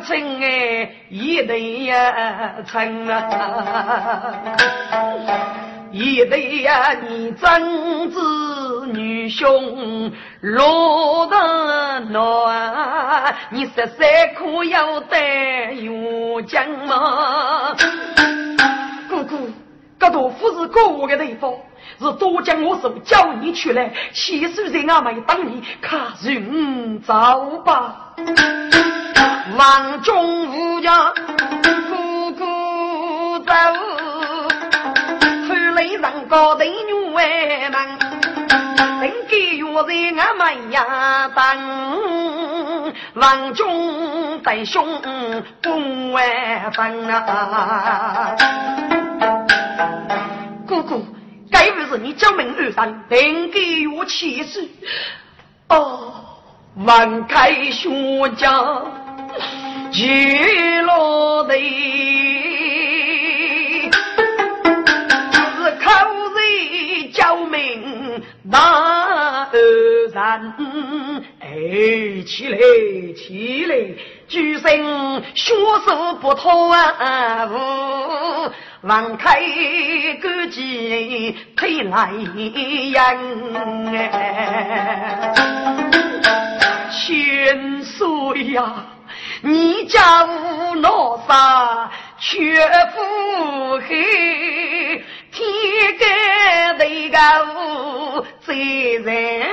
称哎，一对呀称啊。一对呀，你真子女兄落得暖，你十三可要得有将吗？姑姑，这多不是过我的地方，是多将我手叫你出来，七岁在俺们等你，看人走吧。王中无家，姑姑走。上高头女为门，人给月在俺们呀等，王中弟兄不万分啊！姑姑，该不是你将门而上，人给我气死？哦，万开学家去落地。那二人，哎，起来，起来，举身血手不脱啊！王开个计推来人，千岁呀，你家无老啥，却不黑。天干地高最人，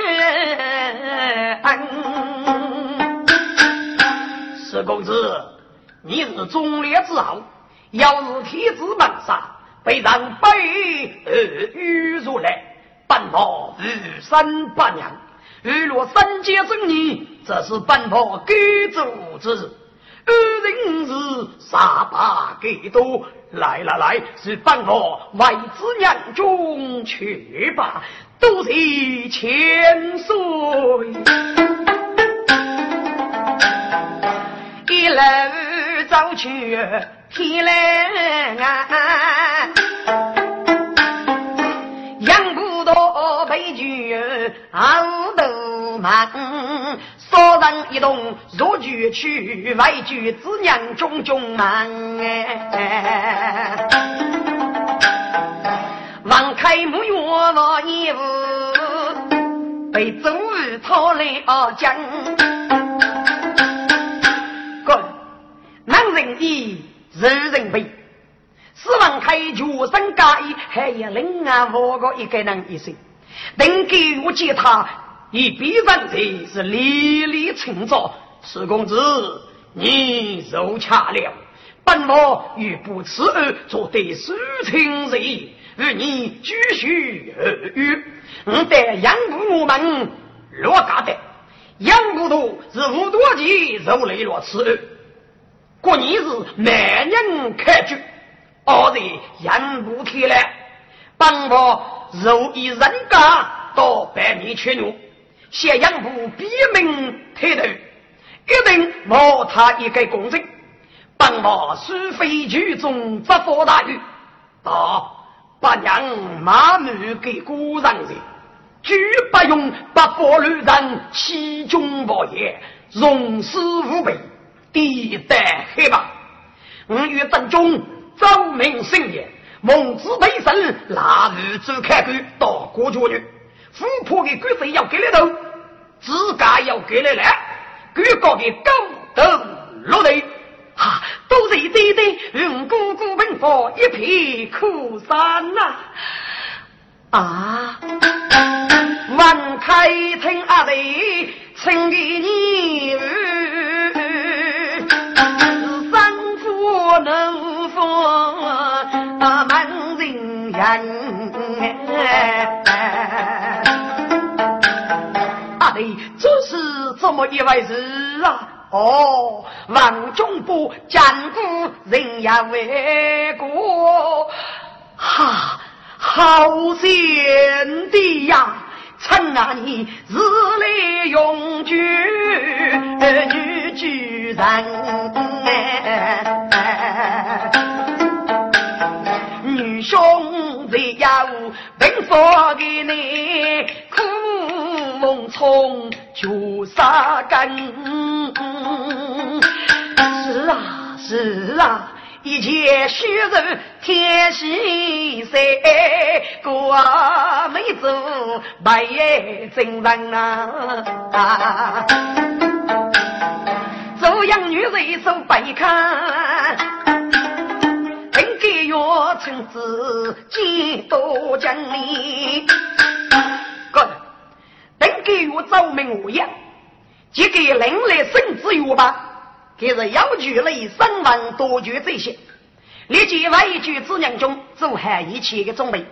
石公子，你是忠烈之后，要是天子门杀，被人背而遇入来，本婆余生不娘。如若三界正义，这是本婆该做之事。二人是杀把给多。来来来，是帮我为子娘中去吧，多谢千岁。一路走去天来安，杨不多悲剧好多忙。少人一动，入局去，外局子娘种种忙哎。王开木月王义武，被周瑜讨来二将。滚！男人义，人人悲。是王开全身加衣，还有另外五个一个人一生，能给我接他。以必人才是历历成章，四公子，你受恰了。本王欲不辞而做对事情人，与你继续而语。我得养不我们落家的，养不多是无多吉受累落此。过年是满人开局，二人养不起来。本王若以人家到百米去怒。咸阳部闭门抬头，一定冒他一个公正。本王虽非局中执法大狱，道不让马满给孤人人，绝不用不法乱人欺君报业，荣死无备，地带黑帮。我与正中奏明深夜，孟子背身拉日走开关到过绝女。富婆的鬼子要给了头，自家要给了来，各个的高头落地，哈，都是对对，用姑姑文佛一片苦山呐！啊，万开听阿弟，请给你，人言。这是怎么一回事啊？哦，王中部江古人也为国，哈，好贤弟呀！趁那你日来永居女居人。发给你，苦梦从就杀根。是啊，是啊。一切虚人天喜色，过没走白夜真人啊！这样女人手背看，要称自几多奖励？哥，应该要早明无恙，即给人类生之有吧。今日要举雷三万多举这些，立即外举子娘中做好一切的准备。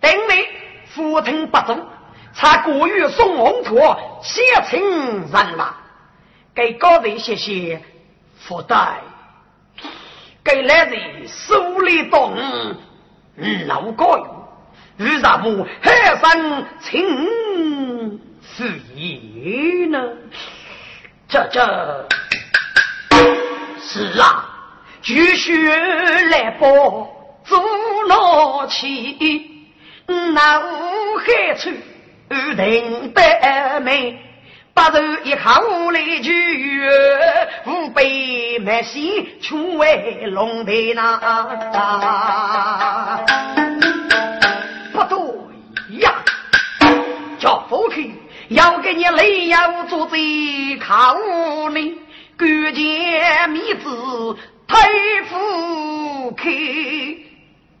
等为福腾不足，才过于送红土，写成人马，给高人谢谢福袋，给来人手里动，老高用，为什么海上情是意呢？这这。是啊，继续来报做老起，那无害处定得美，八头一口来句，五杯满席全为龙台那。不对呀，叫夫去，要给你雷阳做贼靠你。勾结米子太傅开，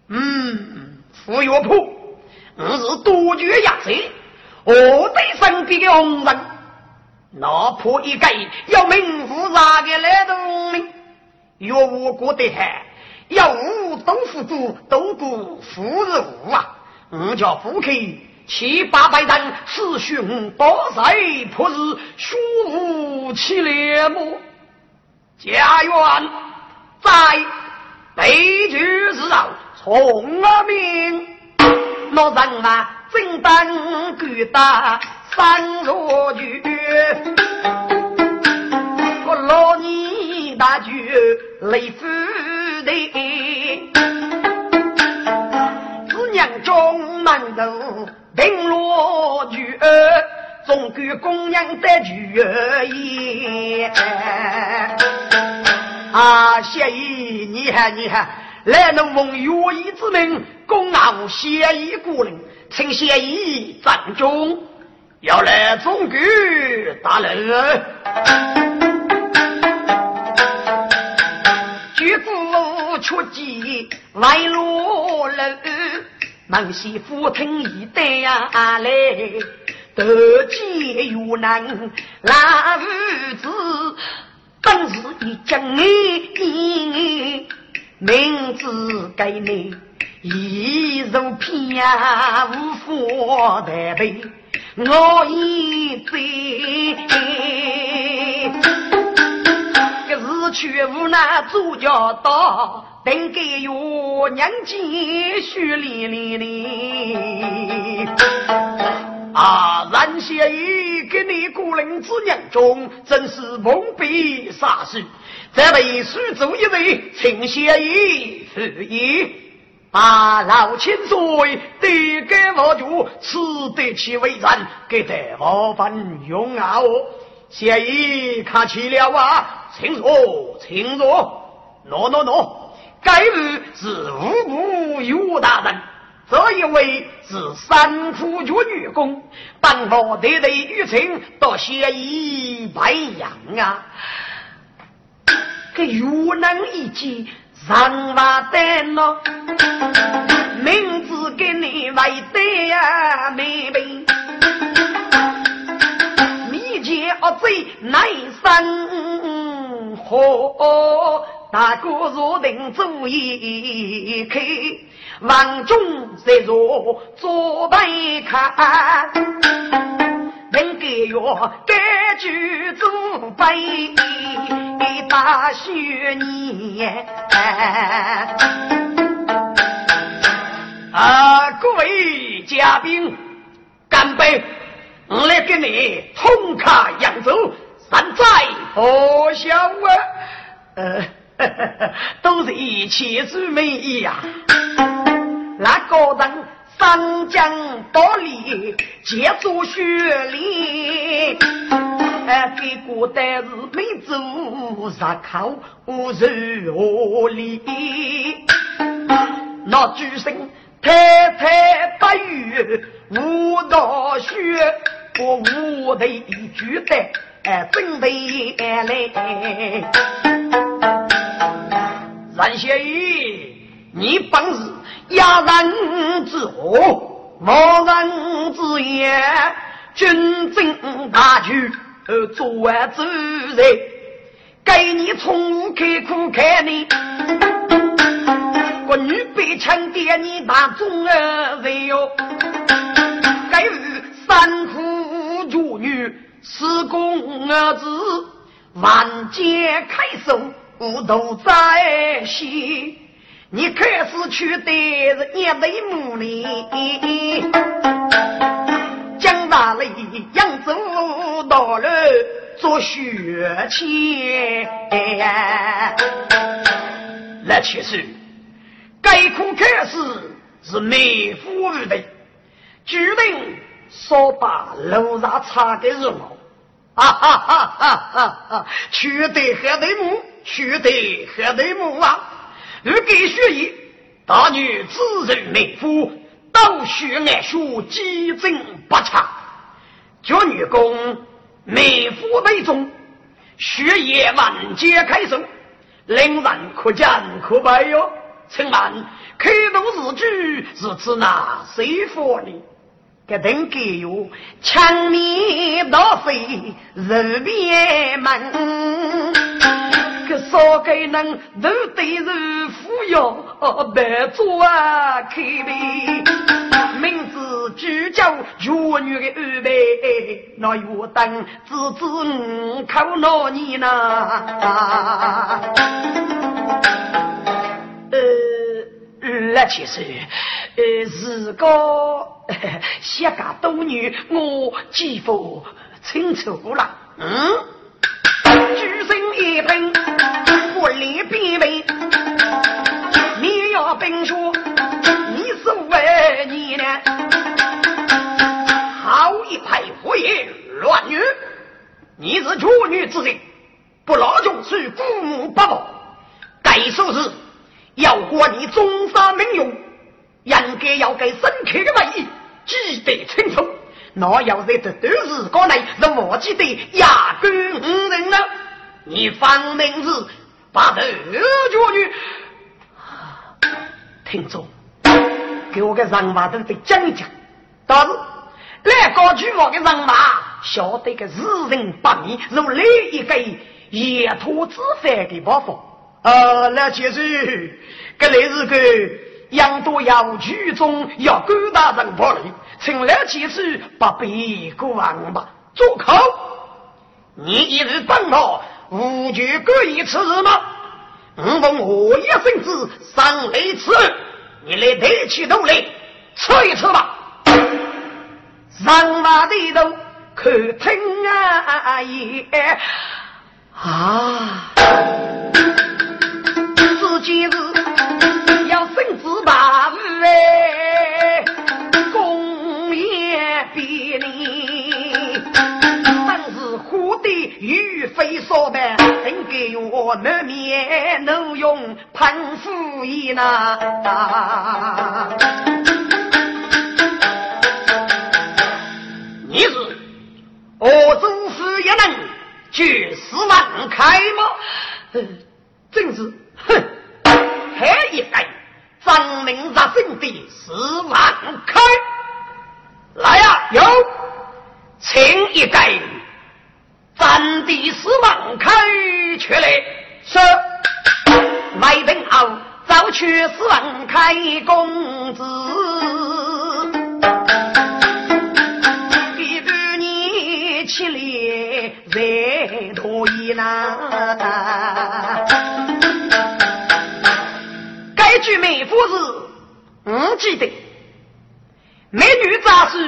嗯，傅岳普，我是多绝亚贼，我对身边的红人，哪怕一个要名副啥个来动呢？若无过得还，要无东府主都顾富人物啊！我叫夫妻。七八百人，四雄多岁，不是雄武起列目。家园在北局之上，从而明。那人啊，正当巨大三若局，我老你大局雷府的，子娘中满头平罗局，总归供养的局也。啊，谢意，你看，你看，来能奉岳义之命，公安谢意故人，请谢意张中，要来中举大人。举夫出击外落楼，孟西府听一代呀来，得见越南老子。本是一将你，名字给你，一如片无法代背，我已醉。这日去无奈主角到，等给月娘继续哩哩哩。啊！蓝谢意给你孤人之娘中，真是蒙蔽煞事。这位苏州一位，请谢意赐意。把老千岁得给我主，此得其为人，给得我分用啊！谢意客气了啊，请坐，请坐。喏喏喏，该日是五部岳大人。这一位是三夫绝女工，帮我得得玉成到协议白羊啊！这越南一见上马单咯，名字给你为对呀，妹妹。密接恶贼难生活，大哥若定主意开。王中在座左背看，能给我该举祖碑大学年。啊，各位嘉宾，干杯！我来给你同卡扬州，山寨何小啊？呃，都是一切之美呀。那个人三江道里借助雪里，哎，给过代是没走入口无肉里，那举声太太不语无道学，我无头举的哎，准备来。冉先义，你本是压人之祸，亡人之业，军政大局而作为主人，给你从开苦开你，我女被强爹你大中儿人哟，该与三夫主女四公儿子，万劫开手。不都在西，你开始去的是一对母里，江大雷扬州到了做血气。那其实该苦开始是美妇的，决定少把楼上插的热闹。哈哈哈哈哈哈！去得何对母？学得何德母啊？如给学艺，大女自认美夫，都学爱学，机正不差。叫女工美夫为中，学业万劫开手，令人可见可拜哟。请问开动日剧是指哪谁佛呢？给等给哟，枪灭刀飞日灭门。少给人都对人服药，白做啊开背，名字就叫绝女的安排，那有等子子靠哪你呢？呃，那其实，呃，是个 谢家多女，我几乎清楚了，嗯。举身一喷，不离边门。你要本说你是为你呢？好一派胡言乱语！你是处女之人，不劳中是父母不保。该说是要过你中山名用，应该要给深刻的回忆记得清楚。那要在这段时光内是忘记的压根无人呢？你方名字把这二女，听众给我个人马都得讲一讲。但是来高举我的人马，晓得个日人百米，如来一个野兔子犯的包袱。啊，那其实这来是个养多要剧中要勾大人跑来，请来其实不必过王吧？住口！你一日帮我。无惧各一次日吗？我奉我一生子上雷此，你来抬起头来，吃一吃吧。上马低头可听啊也啊，自己是我难免能用潘夫一呐。你是我祖父也能举四万开吗？真是，哼！还一个张明入生的四万望开公子，比半年起来再多一难。该句美妇是，我记得美女杂书，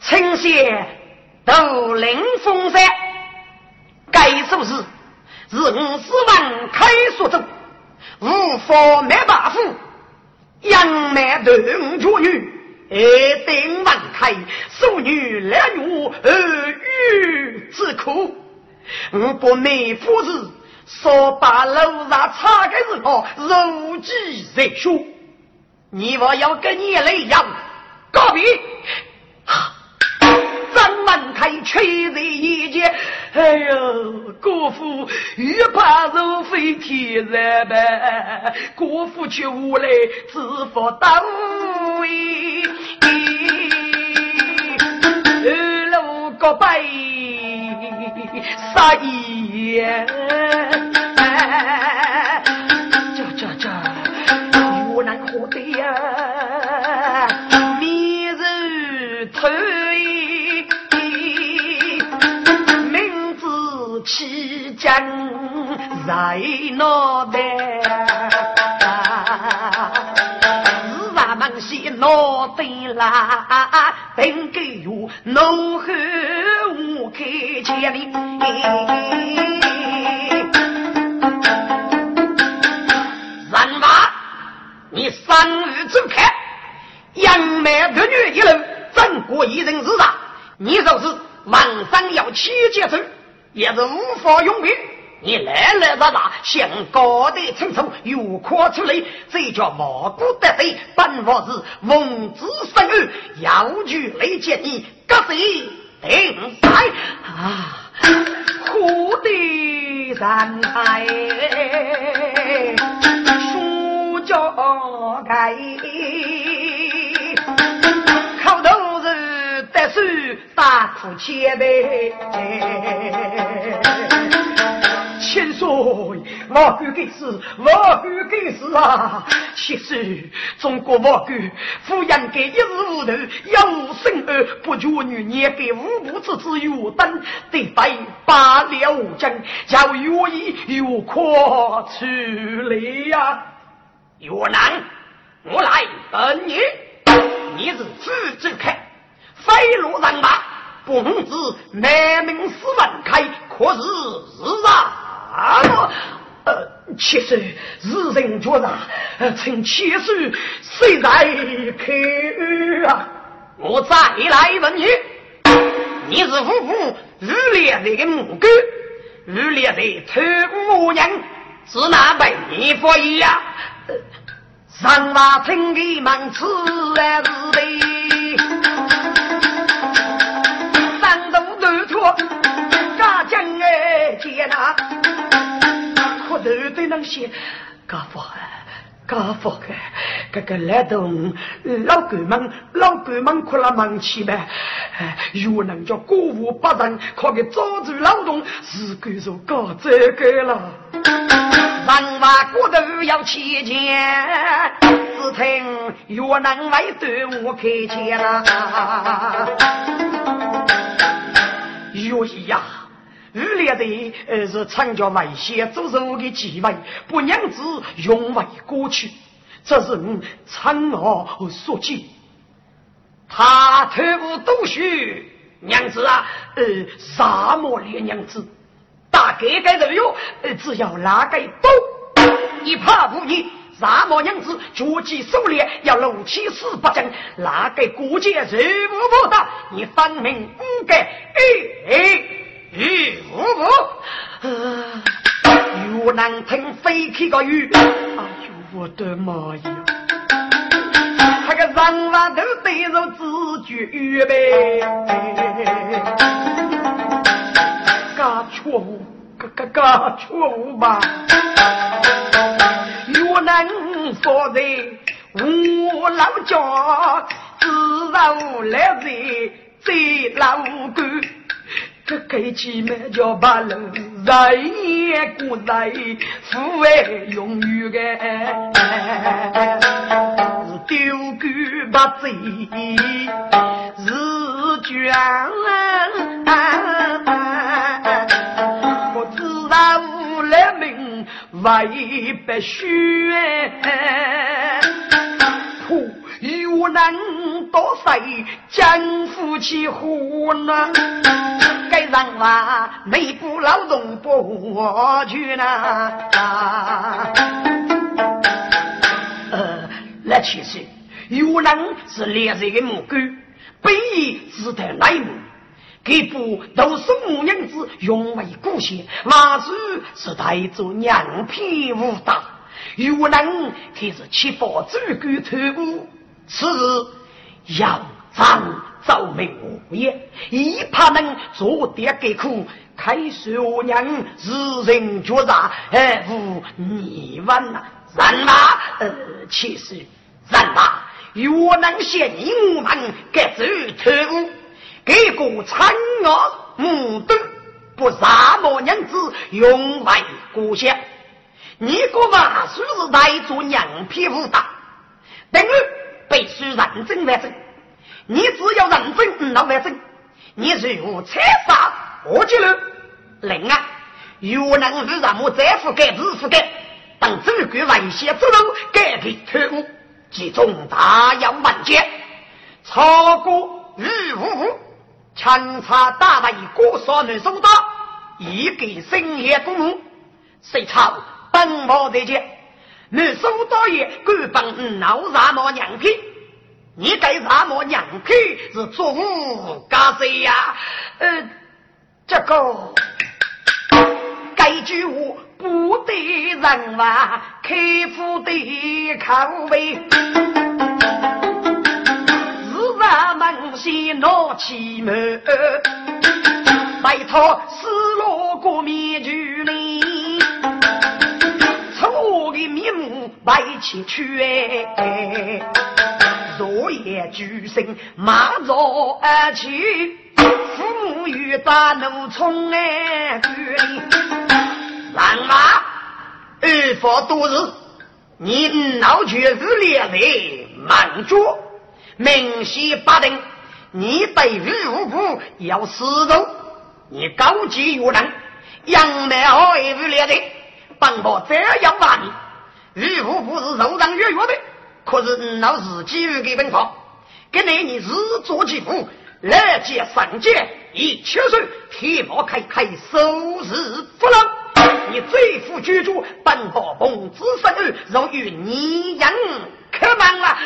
称仙。斗灵封山，该首诗是五十万开所中，无法没大夫，杨梅断绝女，一定万开，淑女两女儿女之苦。我不内夫子说把楼上插的时候，如饥在胸。你我要跟你来一样告别。张满开吹在一间，哎呦，国父欲怕如飞天然呗，国父却无来自负当位，二路各拜杀爷，是无法用命，你来来杂杂向高台称颂，又夸出来，这叫毛骨得罪，本王是奉旨生儿，要求来见你，各自定在啊，虎的山海，书教手大苦千杯，千岁，我敢给死，我敢给死啊！其实中国我敢抚养给一日无头，要无生儿，不觉女年给五步之子有等，得拜八了将，叫愿意有阔出来呀！越南，我来等你，你是负责看。飞路人马，不知南门四门开，可是日啊？呃，其实日人觉得，趁七岁谁来开啊？我再来问你，你是夫妇日烈的母狗，日烈人偷母娘，是哪辈你不一样？上马村的门吃来是的。能写，家父哎，家父哎，这个来动老狗们，老狗们哭了忙起呗，又能叫歌舞八人，可给早住劳动，是够说搞这个了。人话骨头要起钱，只听越南外对我开钱了。有一呀，日烈的呃是参加外县做任务的机会，不娘子永为过去，这是我苍老所见。他偷不读书，娘子啊，呃，沙漠烈娘子，大概该都有，呃，只要哪个都一怕无你。沙漠娘子脚技狩猎，要露起四八将，那个过节人物不大，你分明不该。哎哎，鱼不不，越南听飞起个鱼，哎呦我的妈呀！那个人话都得着自觉呗，嘎错误，嘎嘎嘎错误吧。越南说的我老家，自然来人最老狗。这开起门叫把路，人也过来，富贵永远的，是丢狗不贼，是捐。我自然无来命。为白雪，苦有人多谁将夫妻活呢？该让娃内部劳动不活去呢？呃，那其实有人是烈日的母狗，背义只得内幕。给不都是母娘子永为故乡，马祖是带着娘皮武打，有人可是七宝主管特务，此日要张奏明无也，一怕能做点给苦，开水我娘日人觉察，哎，无你问呐，人马呃，其实人马若能显我们该做特务。给个残恶目睹，不杀么娘子永为故乡。你个万岁是带着娘皮武打，等于必须认真完成。你只要认真能完成，你如采杀何计了？另外，若能是让我再覆盖、自覆盖，当这个危险之路改变特务，其中大有万劫，超过日无无。强插大把一个少女手刀，一个深夜公墓，谁操本毛在见，你手刀也敢帮闹啥么娘皮？你该啥么娘皮是做五干谁呀？呃，这个该句话不得人话，客户的口味。门西闹起门，拜托失落过面具呢，面目摆起去哎，昨夜举声马着而去，父母与大奴冲哎，让马二佛多日，你闹却是两位满桌。明晰八定，你对于无辜要死斗，你高级越人，杨梅好一无烈的，帮我这样骂你。于无辜是柔肠月月的，可是老自己有给本法，给你你日做几副，来接上街，一切手铁帽开开，收拾不能。你最富居住，本法奉子生儿，若与你人可忙了。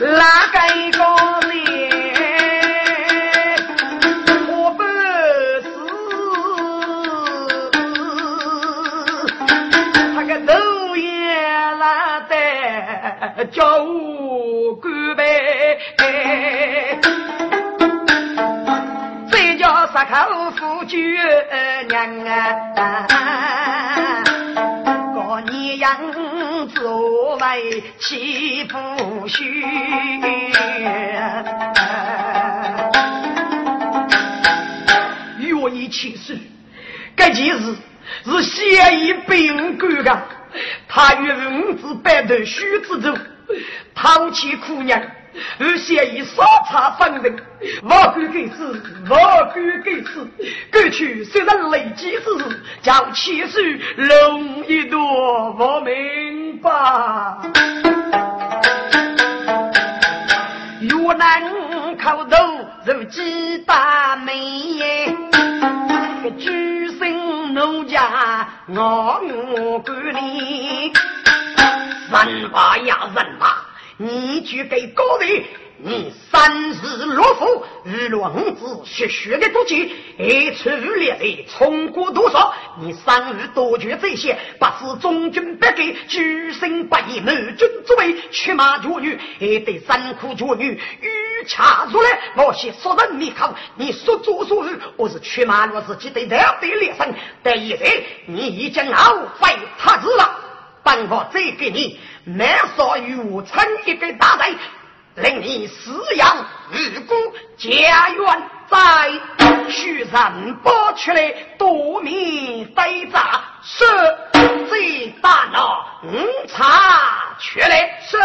哪个叫我干杯，再叫十口夫酒娘啊，过年样。作为岂不虚？愿意起誓，这件事是先一并干的。他与五子百头须之中，抛弃苦娘。而现以杀茶分人，我敢给死，我敢给死。过去虽然累积之日，叫七岁容易多，我明白。越南口头如鸡大美，个举身奴家我我管你，人吧呀人吧。你去给高人，你三日落腹，日落五子血血的毒气，一出烈烈，冲过多少？你三日多绝这些，不是中军百给，举身不义，满军之位，驱马绝女，还得三苦绝女，欲掐出来，我先杀人灭口。你所作所为，我是驱马若是记得了得烈生，但现在你已经熬废他子了，本我再给你。满少于我成一个大贼，令你死养日孤，家园在须人剥出来，夺命飞炸，是最大脑五查出来是，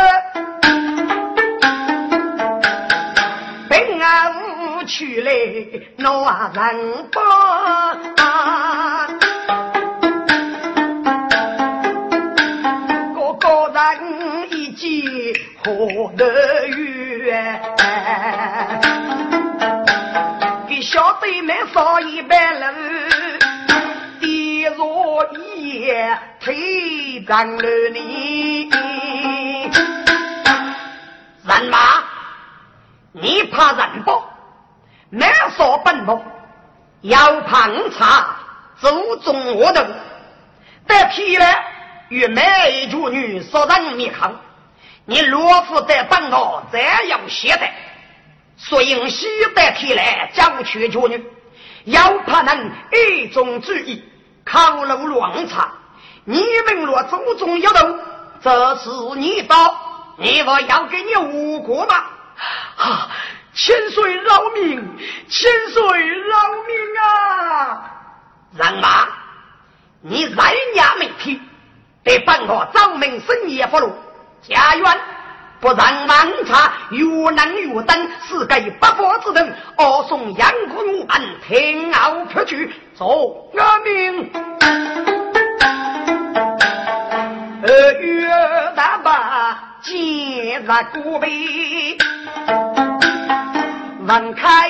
平安无趣来，哪人帮？何得给小弟们扫一半路，地若一夜推张了你。人马，你怕人不？难说本不？要盘查祖宗我等，得批了与美主女所人灭口。你若不得本我，怎样写的？所以西得批来将去主女，要怕能一种主意，考路乱查。你们若祖宗有动，这是你的，你我要给你无过吗？啊！千岁饶命！千岁饶命啊！人马，你人也没批，得帮我早明深夜不如，家园不让盲查，越难越登，是给不法之人，恶送阳谷入门，天傲出去做阿命。二月大把今日古碑。万开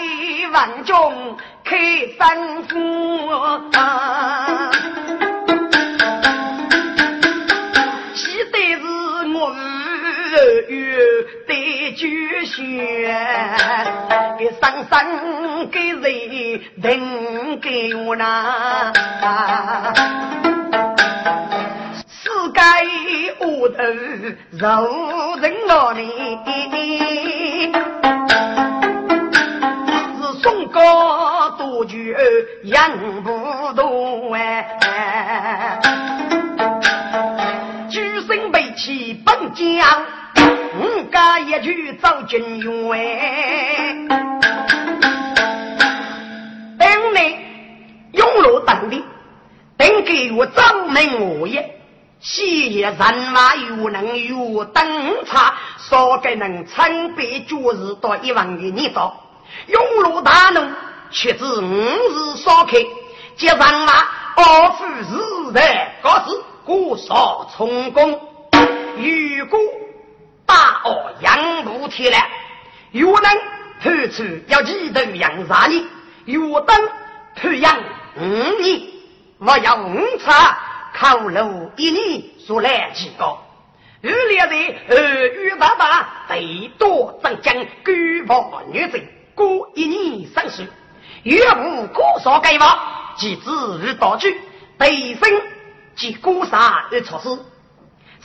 万中开三福，与对酒血，给生生给人等给我那，世界无头肉人我呢。中高多久养不动哎，举身背起本将，五家一句造军员。等你永乐当的，等给我张门我也，昔夜人马又能有灯茶，少给能参北旧日到一万的你到。永禄大怒，却知五日烧开，接人马，二夫日在各自，故少充公。如果大恶杨不铁了，有能偷出要记得杨杀你，有等偷养五年，我要五差考路一年，说来几个。二列的二与爸爸最多增将举报女子。过一年三十，岳无过少改法，即指日道具，对身及过杀而措施。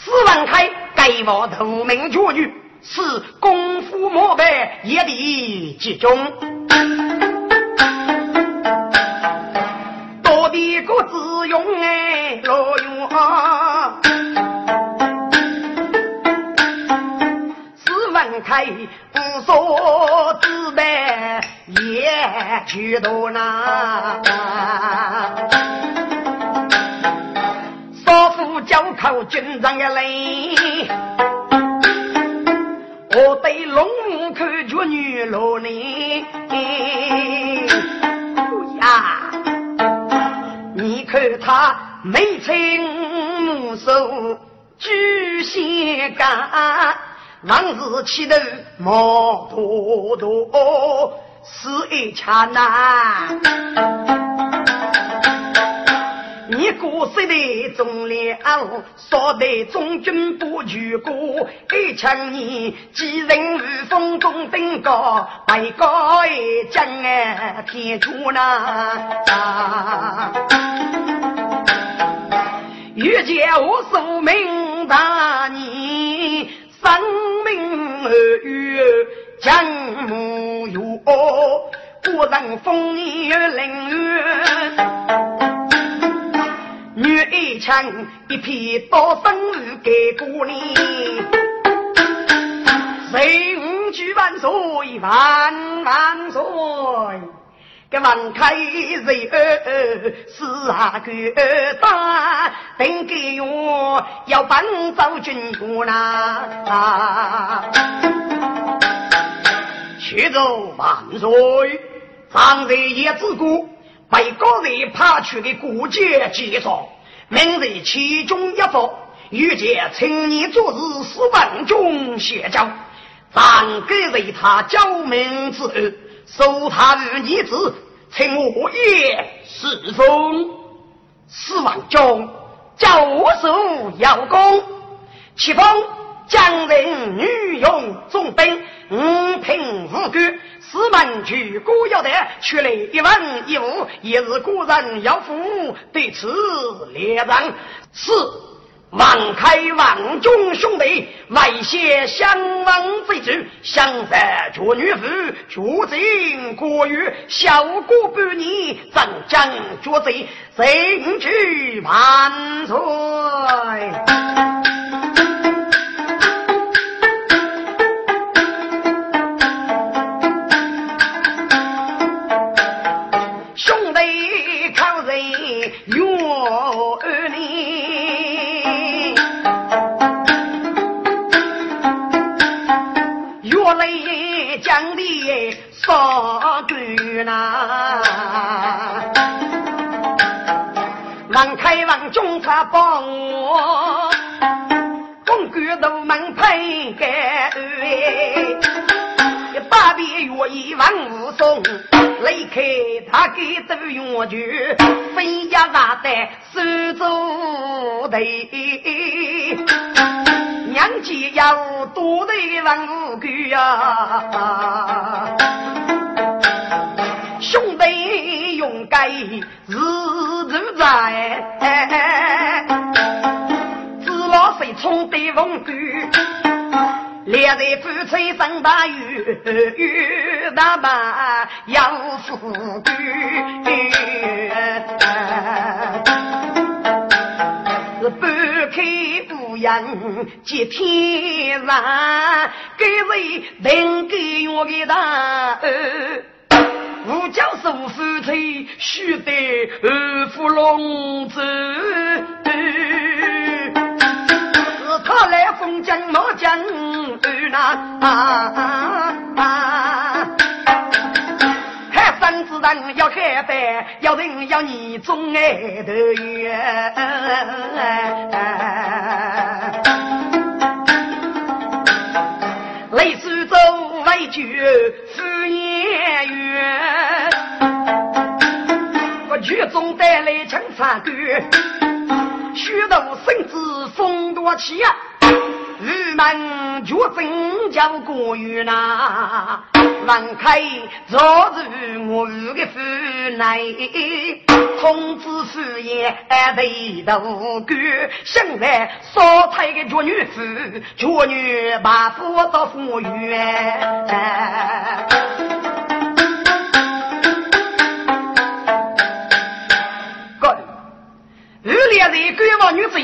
史文开改法同名绝女，是功夫莫白，一力集中。到底个字用哎，老用啊。史文开不说自白。也去到那，少妇交口军长的泪，我对龙看着女罗呢。呀，你看他眉清目秀，举线杆，往日气头毛多多。是一刹那，你过世的忠良，说的忠君不举过，一枪你几人如风中登高，白高一将哎天出那，遇见我寿命大你生命而遇。江木有古人风雨凌乱，女一枪一匹刀生如盖过你，人举万岁万万岁，这王开瑞儿是啊个大，等给我要搬走军国啦。去走万岁！上日也之故，被高人派去的古剑介绍，明日其中一座，遇见青年做事是万中邪教，暂给为他教名之后，收他如逆子，请我也侍奉。死亡中，教授邀功，其中将人女勇重兵，五品五官。四门去孤要得，取来一文一武，也是古人要付。对此列张是王开王中兄弟，外谢相王之主，相反绝女妇，绝进国语，小过半年，怎将绝贼，神去万岁。少女呐，王开王中他帮我，公举都门配给，八边月一万五送，离开他给都用去，分家大带苏州的。娘家要多的万五个呀，兄弟勇敢日日在，知老谁冲对风雨，两人夫妻上大雨，雨大把要死鬼。人接天上，给谁能给我给他？吴教授夫妻须得二夫龙子，是他来封疆老将二呐。海山之人要海白，要人要你忠爱的缘。绝夫言远，我曲中带来青山歌，许多生子风多起呀，玉门绝真叫过远呐。王开早入我的府内，孔子书言为大官，现在少太个绝女妇，绝女把夫到府院。哥，二两的官王女子，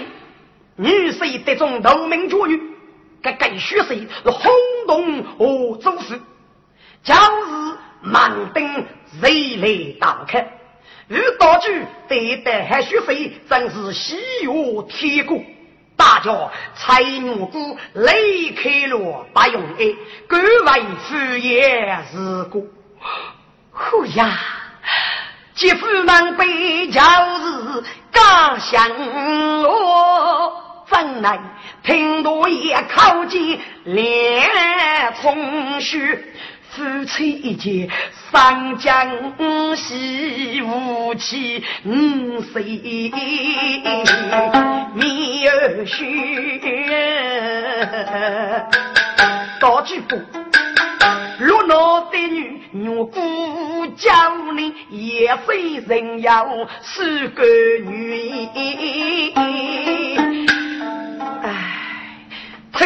女婿得中头名绝女，该该须是轰动我祖父。将日满登热泪大开，遇道具对待还需费，真是喜悦天国。大家才女姑离开了不用爱，各为敷衍事故。呼呀，姐夫们被教日刚想我，怎奈听多也靠近连从虚。夫妻一结，三江西无期五岁米儿须，道句不，落脑的女女姑叫你也非人妖是个女，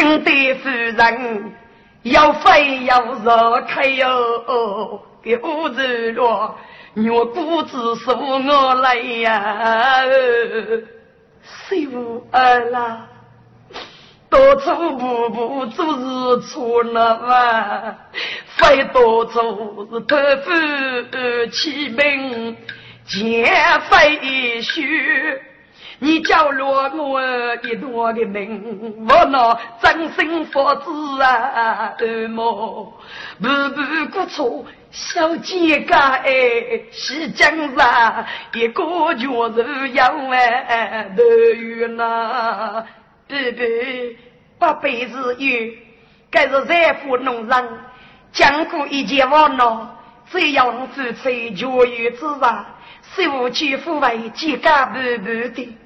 称得夫人。要飞要绕开哟，给屋子落，我姑子说我来呀，媳妇儿啦，多走步步做日出了嘛，飞多走是头发起名，前飞须。你叫落我一多的命，我那真心佛子啊，二毛步步过错，小姐家哎，西江上一个就是要万头冤呐，对对，八辈子有，该是财富农人，讲过一件话呢，只要夫妻就有自然。师傅去父为几家不不的。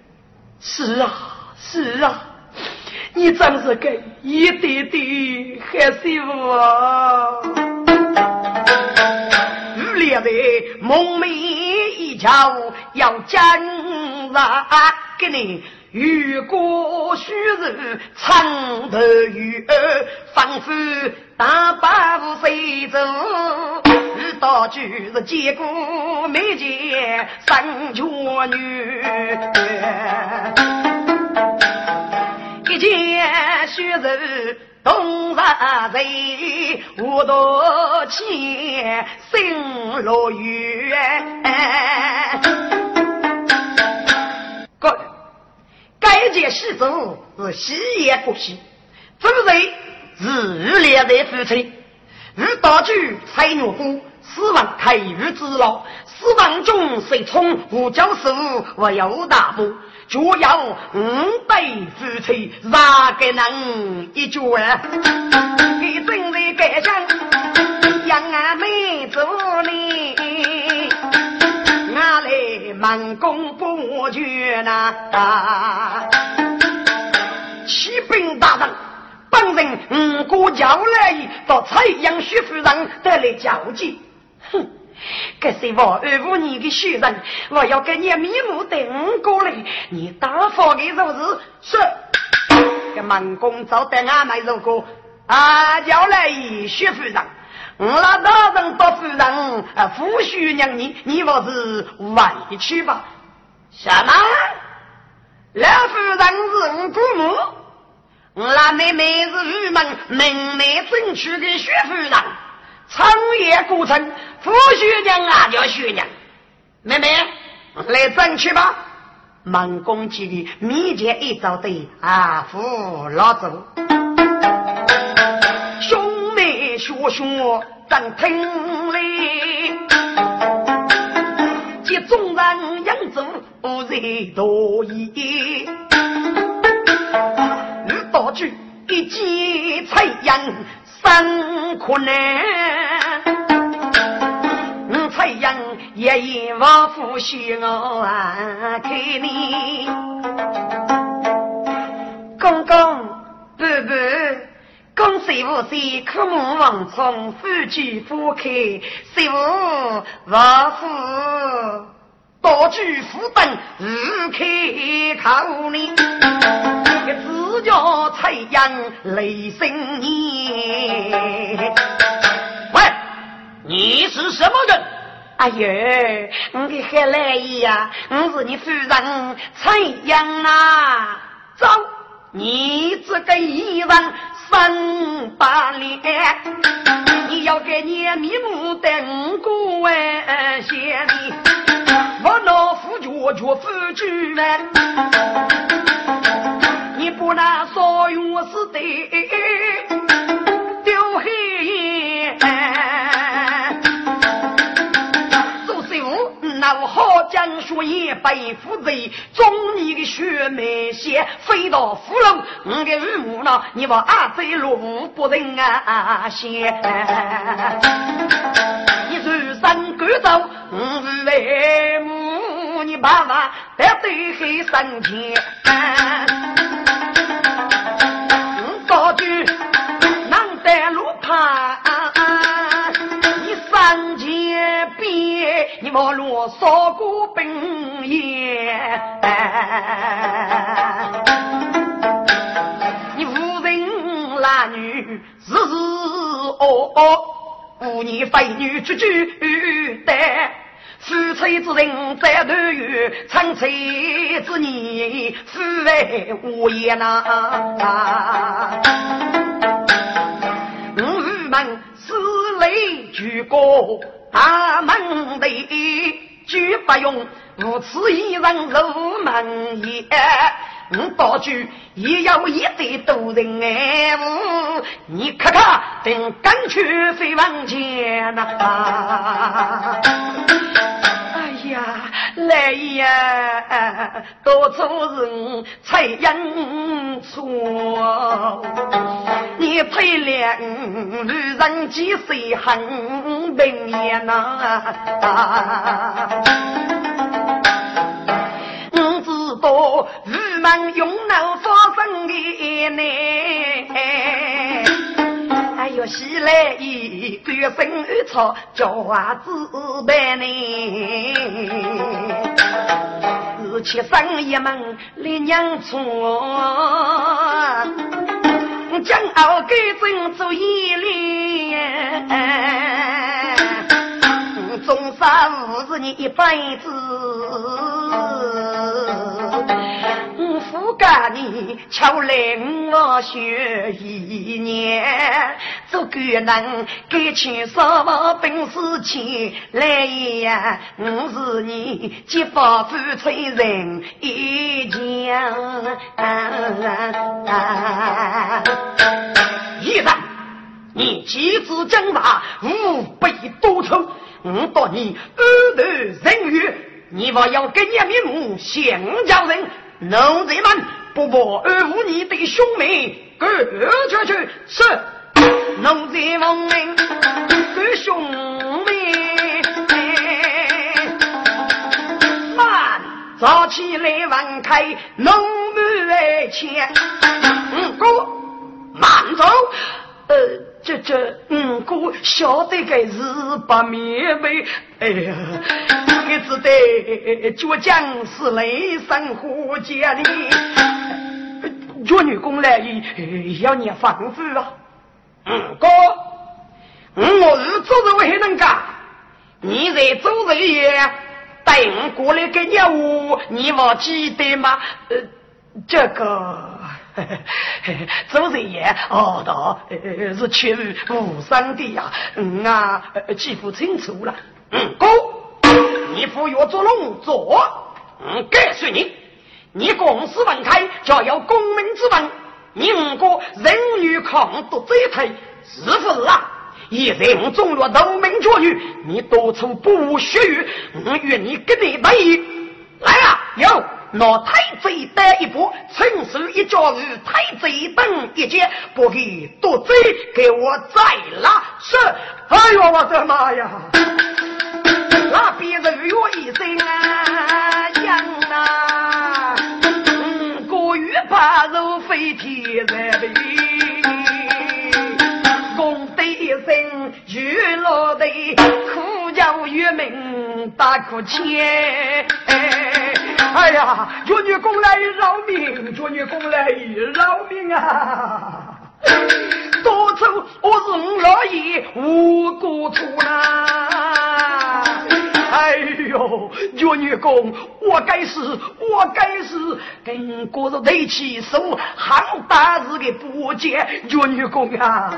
是啊，是啊，你真是个一点点好媳妇啊！五列的梦寐以求要将来给你。雨过虚日长头雨儿，仿佛大把无谁走。遇到就是见过没见三绝女，一见虚日东山贼，我多情心落雨。哥该件喜奏是喜也不喜，主人是日烈的夫妻，遇大举采牛夫，死亡开狱之劳，死亡中谁冲无教师我有大步，就要五对夫妻哪个能一决？给正在改想，让俺妹满功不绝呐！启禀大人，本人五过桥来到蔡阳徐夫人得来交接。哼，这是我二五年的学人，我要给你面目等过来，你大方的做事是。这满功早得俺们如果啊，叫来徐夫人。我那大人不夫人啊，夫婿娘你，你不是委屈吧？什么？老夫人是我姑母，我那妹妹是玉门门内争取的薛夫人，长夜过程，夫婿娘啊叫婿娘，妹妹来争取吧。孟公记的密接一招对啊，扶老祖。学学真听嘞，集众人养足不人多疑。遇到句一见彩阳生困难，彩阳也因我夫婿我看你，公公伯伯。公师傅是科目王从夫妻夫开，师傅王夫多举夫等日开考呢，一只叫太阳雷声年。喂，你是什么人？哎呦，我的海来呀，我是你夫人太阳啊！走，你这个异人。三八脸，你要给你面目等过万些里，我老夫脚脚夫去，你不拿所用是的，白虎贼，中你的血脉血飞到俘虏，我的父母呢？你把阿贼路不人啊先，你如山赶走，我是为母，你爸爸得对黑三天，你莫啰嗦过本言，你无人男女日日哦哦，妇女非女句句的，夫妻之人在团圆，长妻之年夫为无言呐。我们四类举高。大门的绝不用，如此一人入门也。我道具也要一对多人爱护，你看看，等赶去飞往前呐！哎呀，来呀，多做人才应错。你配两女人几岁很平言呐？我知道愚们用脑发生的呢。哎呦，西来一个生二草，叫娃子拜呢。是七生一门立娘错，将熬给正做一连，终杀无是你一辈子。干你巧来我学一年，做个能给钱什么本事钱来呀？我是你结发夫妻人一家。医生，你机智将大，无备多愁，我道你二头人欲，你莫要给你面目相叫人。奴才们不报二五你的兄妹，赶出去！是奴才们赶兄妹，慢，早起来玩开农门前，嗯，哥，慢走，呃。这这五哥晓得个是把面背，哎呀，你只得倔强是雷生活家里，岳女工来要你房子啊。嗯，哥，我是做人还能干，你在做人也带我过来给你我，你忘记得吗？呃，这个。周人爷，哦，道是去无伤的呀，嗯啊，记不清楚了。嗯，哥，你服药做龙做，嗯，告诉你，你公司门开，就要公民之门。你五哥人女抗独这一台，是不是啊？一人中了农民绝女，你多出不学语，我愿你跟你对弈。来啊，有。那太贼得一步，趁手一脚与太贼等一截，不给夺贼，给我再拉是。哎呦我的妈呀！那别人约一声啊，样啊，嗯，过于把肉飞天在飞，公得一声玉落的，苦叫玉名大苦钱。哎哎呀，祝女公来饶命！祝女公来饶命啊！多走我是五老爷无辜处啦！哎呦，祝女公，我该是我该是跟哥子对起手，行大事的不见祝女公啊！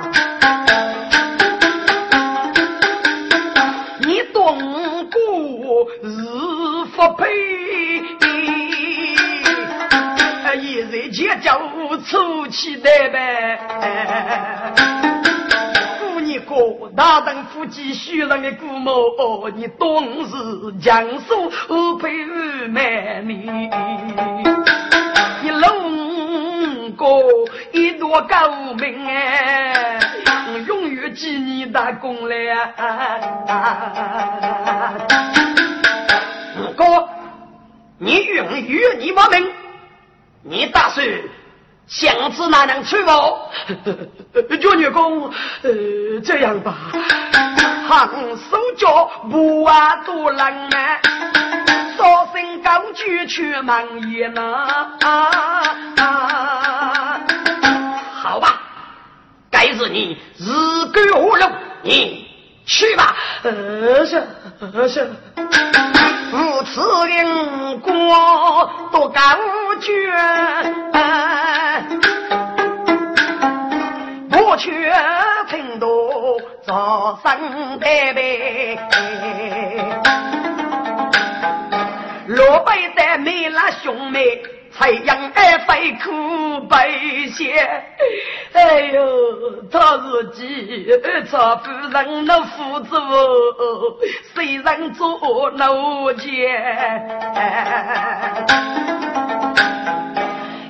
你东过日不配。日结交出气的呗，姑你哥大等夫妻许人的姑母，你懂事江苏配玉美女，你龙哥一朵高明哎，永远记你的功来哥，你永远你把命。你打算想子哪能去不？叫女工，呃，这样吧，行手脚不啊多难啊，少身高举去忙也难。好吧，该是你日归何路，你去吧。呃是呃，是。如此灵光多高绝，不缺程度早生代辈，老辈的没了兄妹太阳爱飞苦悲些。哎呦，他是几朝夫人那夫子，谁人做奴家？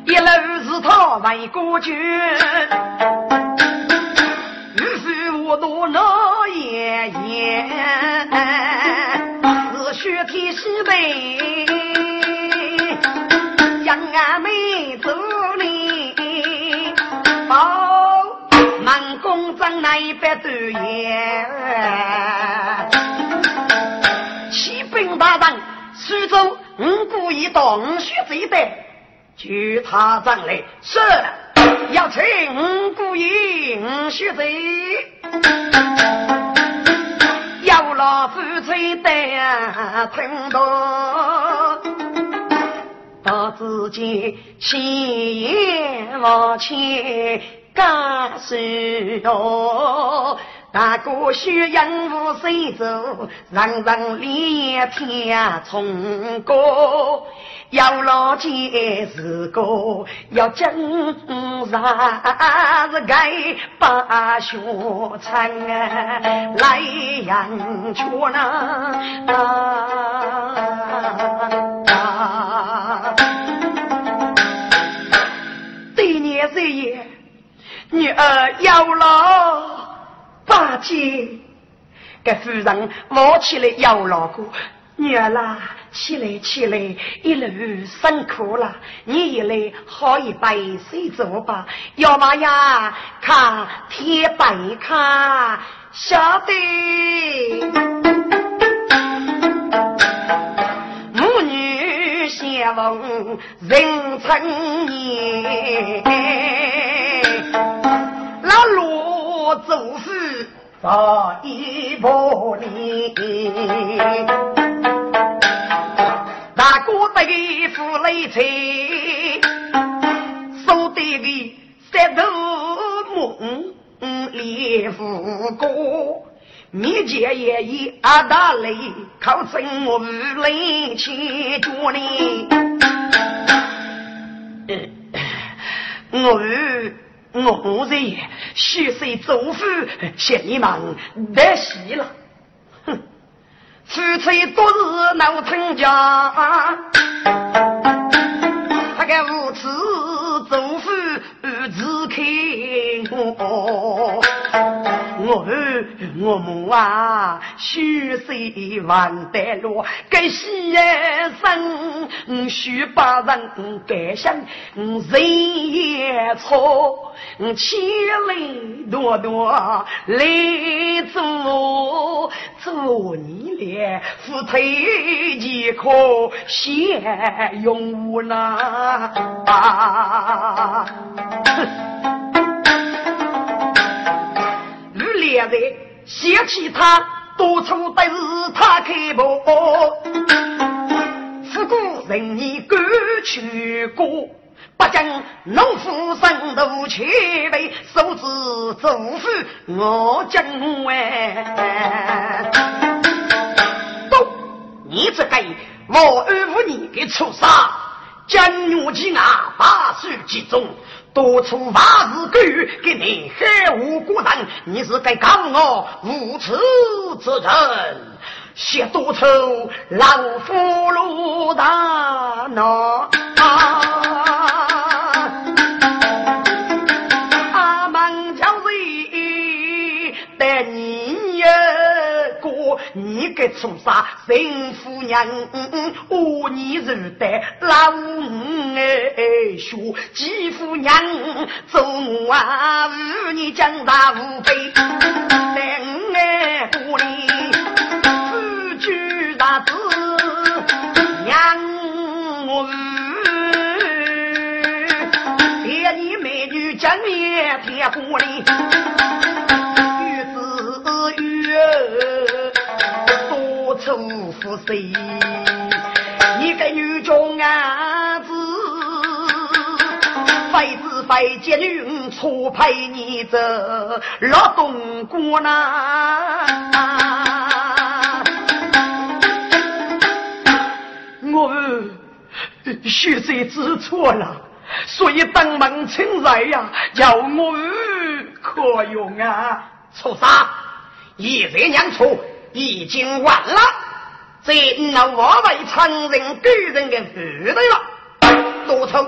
一路是他为国君，于是我多那爷爷，是血天西北，杨阿妹走你，哦，满宫正那一百多言，启禀大人，苏州五故意到五血这一带。据他长来，是要请姑爷五学子，要老夫妻的听到，到自己千言万千干事哟。大哥需养父随走，人人连天冲过。要老姐是个要正啥子该把学成来养出呢啊！对年岁爷，女儿要老八戒，给夫人摸起来要老过。女儿啦，起来起来，一路辛苦了，你一来喝一杯水走吧。要么呀，看天白看，晓得。母女相逢人成年，老罗祖父早已不离。对付雷财，手得的三头梦连虎哥，面前也以阿大雷，靠真我来牵着你。我我这虚岁祖父，嫌你忙得死了。哼出差多日闹成家，他个无耻祖父自开我。我我母啊，虚岁万代落，该喜生，须把人改想，人也错，千里多多来做做你俩，夫妻几可相拥呐？两人想起他，多处都是他开破。不过人你敢去过，不将农夫生度去为手指祖父我将哎。不，你这个我二五年的畜生，将牛鸡啊把手集中。多出八字狗给你害无辜人，你是该告我无耻之人，写多愁老夫路大闹。啊你个畜生，神夫娘，我年如得老五哎说，继父娘做我啊，与你将大无辈，在五哎屋里祖父谁？你个女中伢子，非子非姐女错配你这老东姑呐！我学生知错了，所以当门请来呀，叫我可用啊！畜生，一日娘错已经完了，这那我为成人给人的负担了。多愁，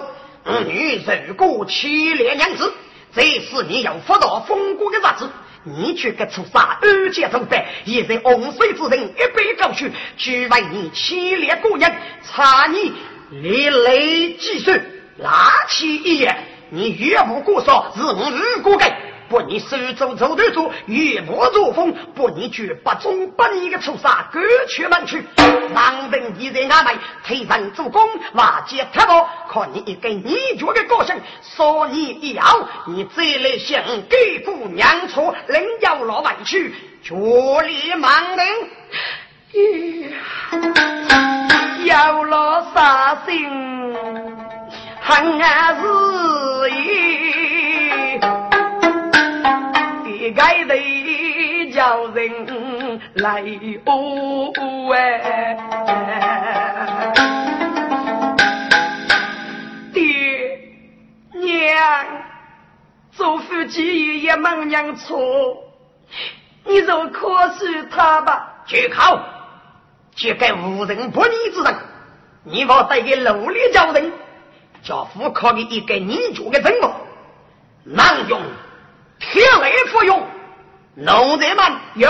你如果欺连娘子，这是你要发到风国的日子。你去个畜生，二阶同辈，一人洪水之人，一杯高血，只为你欺连过人，查你连累几岁，拿起一眼，你越不过少，是我日过该。不你手中走对走，越不作风；不你绝不中把你个畜生割去门去。让本你在俺们推人做工，瓦解太薄，看你一个泥脚的个性，说你一样，你再来想给姑娘错，另要老板去，绝力盲人，有了杀心，恨日意。该得叫人来哦哎，爹娘，做夫妻也忙娘错，你就可恕他吧。去考，去给无人不义之人，你莫带给努力叫人，叫夫考的一个你做的任务，难用。天雷服用，农人们有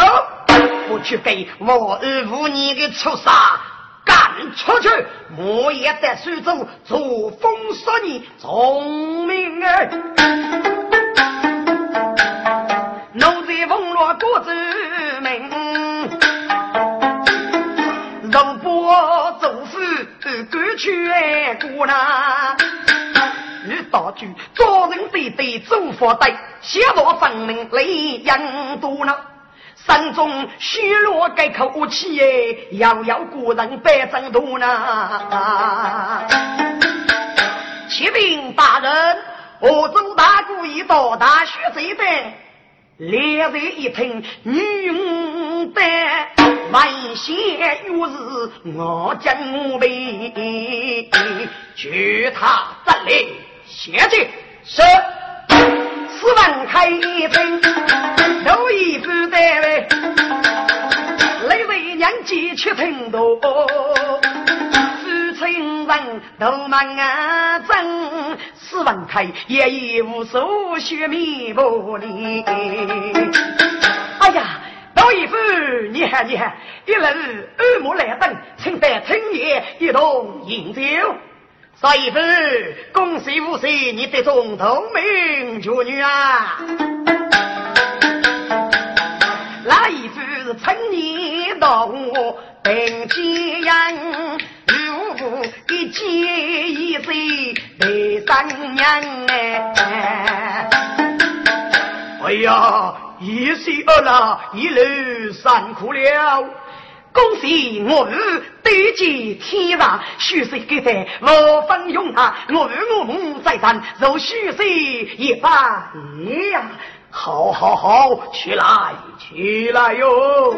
不去给我二五你的畜生赶出去，我也在苏州做封杀你聪明儿。农人奉了国之命，肉不走夫赶去爱过那。与大举，做人对对，做法对，写落分明，泪眼多呢。山中虚落该口气，遥遥故人百丈多呢。启禀大人，我周大姑已到大学这边。两人一听，女的万险有日，我将备，举他这里。谢罪是，四万开一分，都一不得嘞。累为娘几去听多，四亲人都忙啊争，四万开也已无所学面不离。哎呀，老义夫，你看你看，一日二目来等，请得青爷一同饮酒。少义夫，恭喜无喜，你得中同名绝女啊！那义夫是春年到我本吉阳，如一结一岁得三娘哎！哎呀，一岁二了，一路辛苦了。恭喜我儿得见天上，许是给在我分用啊！我儿我母在山，如许是一番呀！好好好，起来起来哟！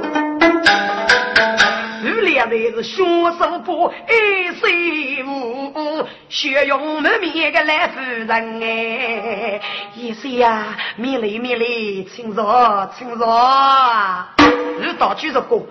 二两的是血手不一岁五，血勇满面的来夫人哎！一岁呀，米粒米粒，请坐请坐。二道举着过。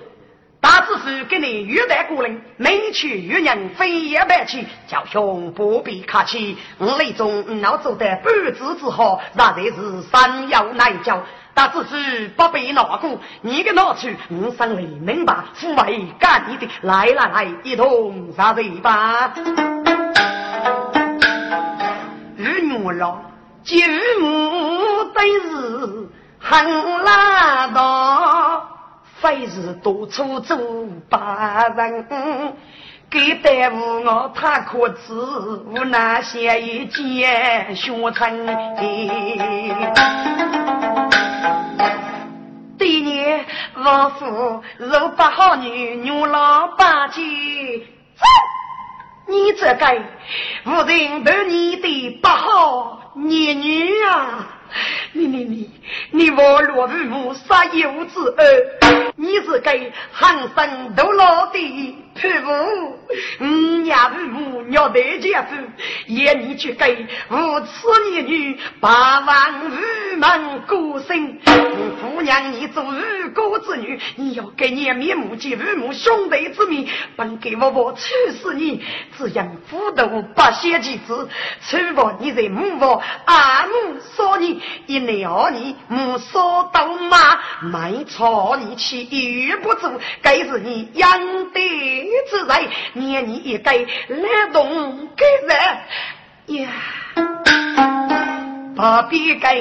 大知府给你玉带过人，美娶玉娘飞也白起，叫兄不必客气。我内中老做得半子之好，那才是山药难教。大知府不必拿过，你给拿去，我心里明白，父为干你的。来来来，一同杀贼吧。日女老，今母得日很拉倒。非是多处做八人，给耽误我他可知无那些一件学成。第年王府若不好女，女老八戒，走！你这个无人对你的不好，孽女啊！你 你你，你我落父母杀幼子儿，你是给寒生都老的泼妇，嗯呀父母鸟得家父，也你去给无耻女女八万五门孤身，姑娘你做无辜之女，你要给你面目及父母兄弟之命，本给我我处死你，只因虎毒不写其字，处罚你在母我阿母说你。一鸟你母说到妈，没错你去遇不住，该是你养的之在，念你一该来动给人呀，不必该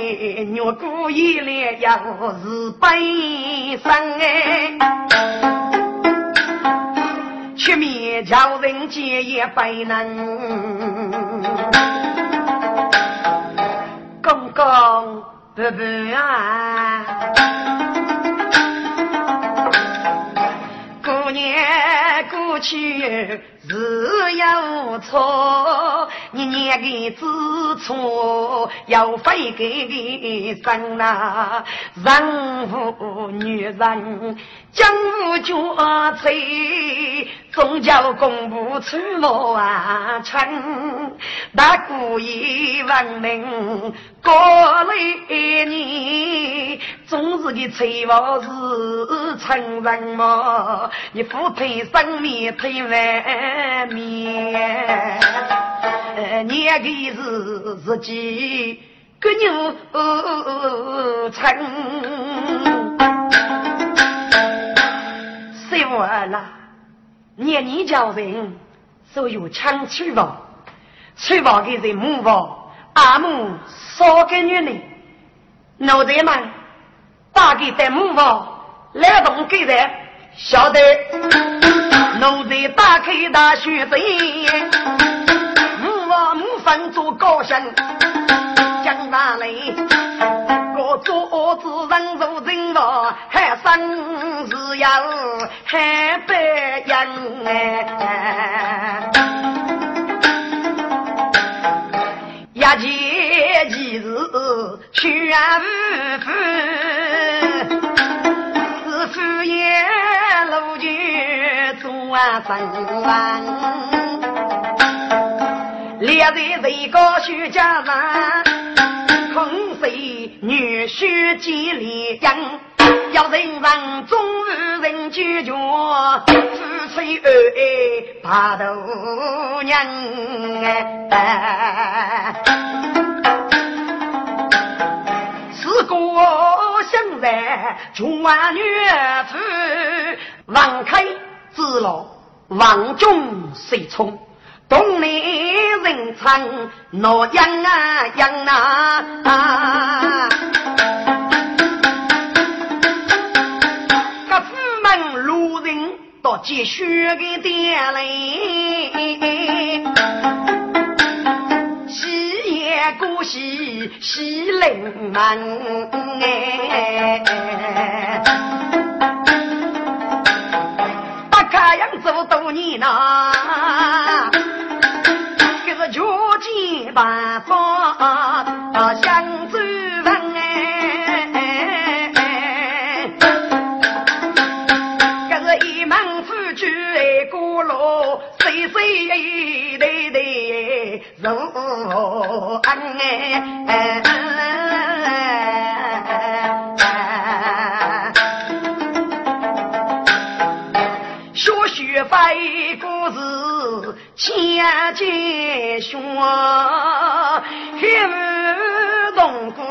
我故意来要是悲伤哎，却面叫人见也不能。公伯伯啊，去日有错，你年个子错要分给生呐，人无女人。江湖绝翠，总叫公布出罗城。大古一文明，过来你，总是个翠王是成人么？你夫配生命配外面，你个是自己个牛成。谁完了？年年叫人，所有抢娶房，娶房给人母房，阿母少给女人，奴才们打给在母房，劳动给人晓得，奴才打开大学子，分做高升，讲哪里？做子人如人王，还生是要还白养哎。一节其日全无福，是夫也路就做真王，列在最高徐家人。空谁女婿几里人，要人让中日人拒绝，夫妻恩爱把头娘哎。四个相在万女夫，王开之老，王中谁冲？东里人唱诺阳啊阳啊，各府门路人到接血的店来，喜宴过喜喜临门哎，打开样子多年呐。绝技办法相助人哎，这是一门夫君哎，过路岁岁代代如恩哎。千金悬，黑雾洞古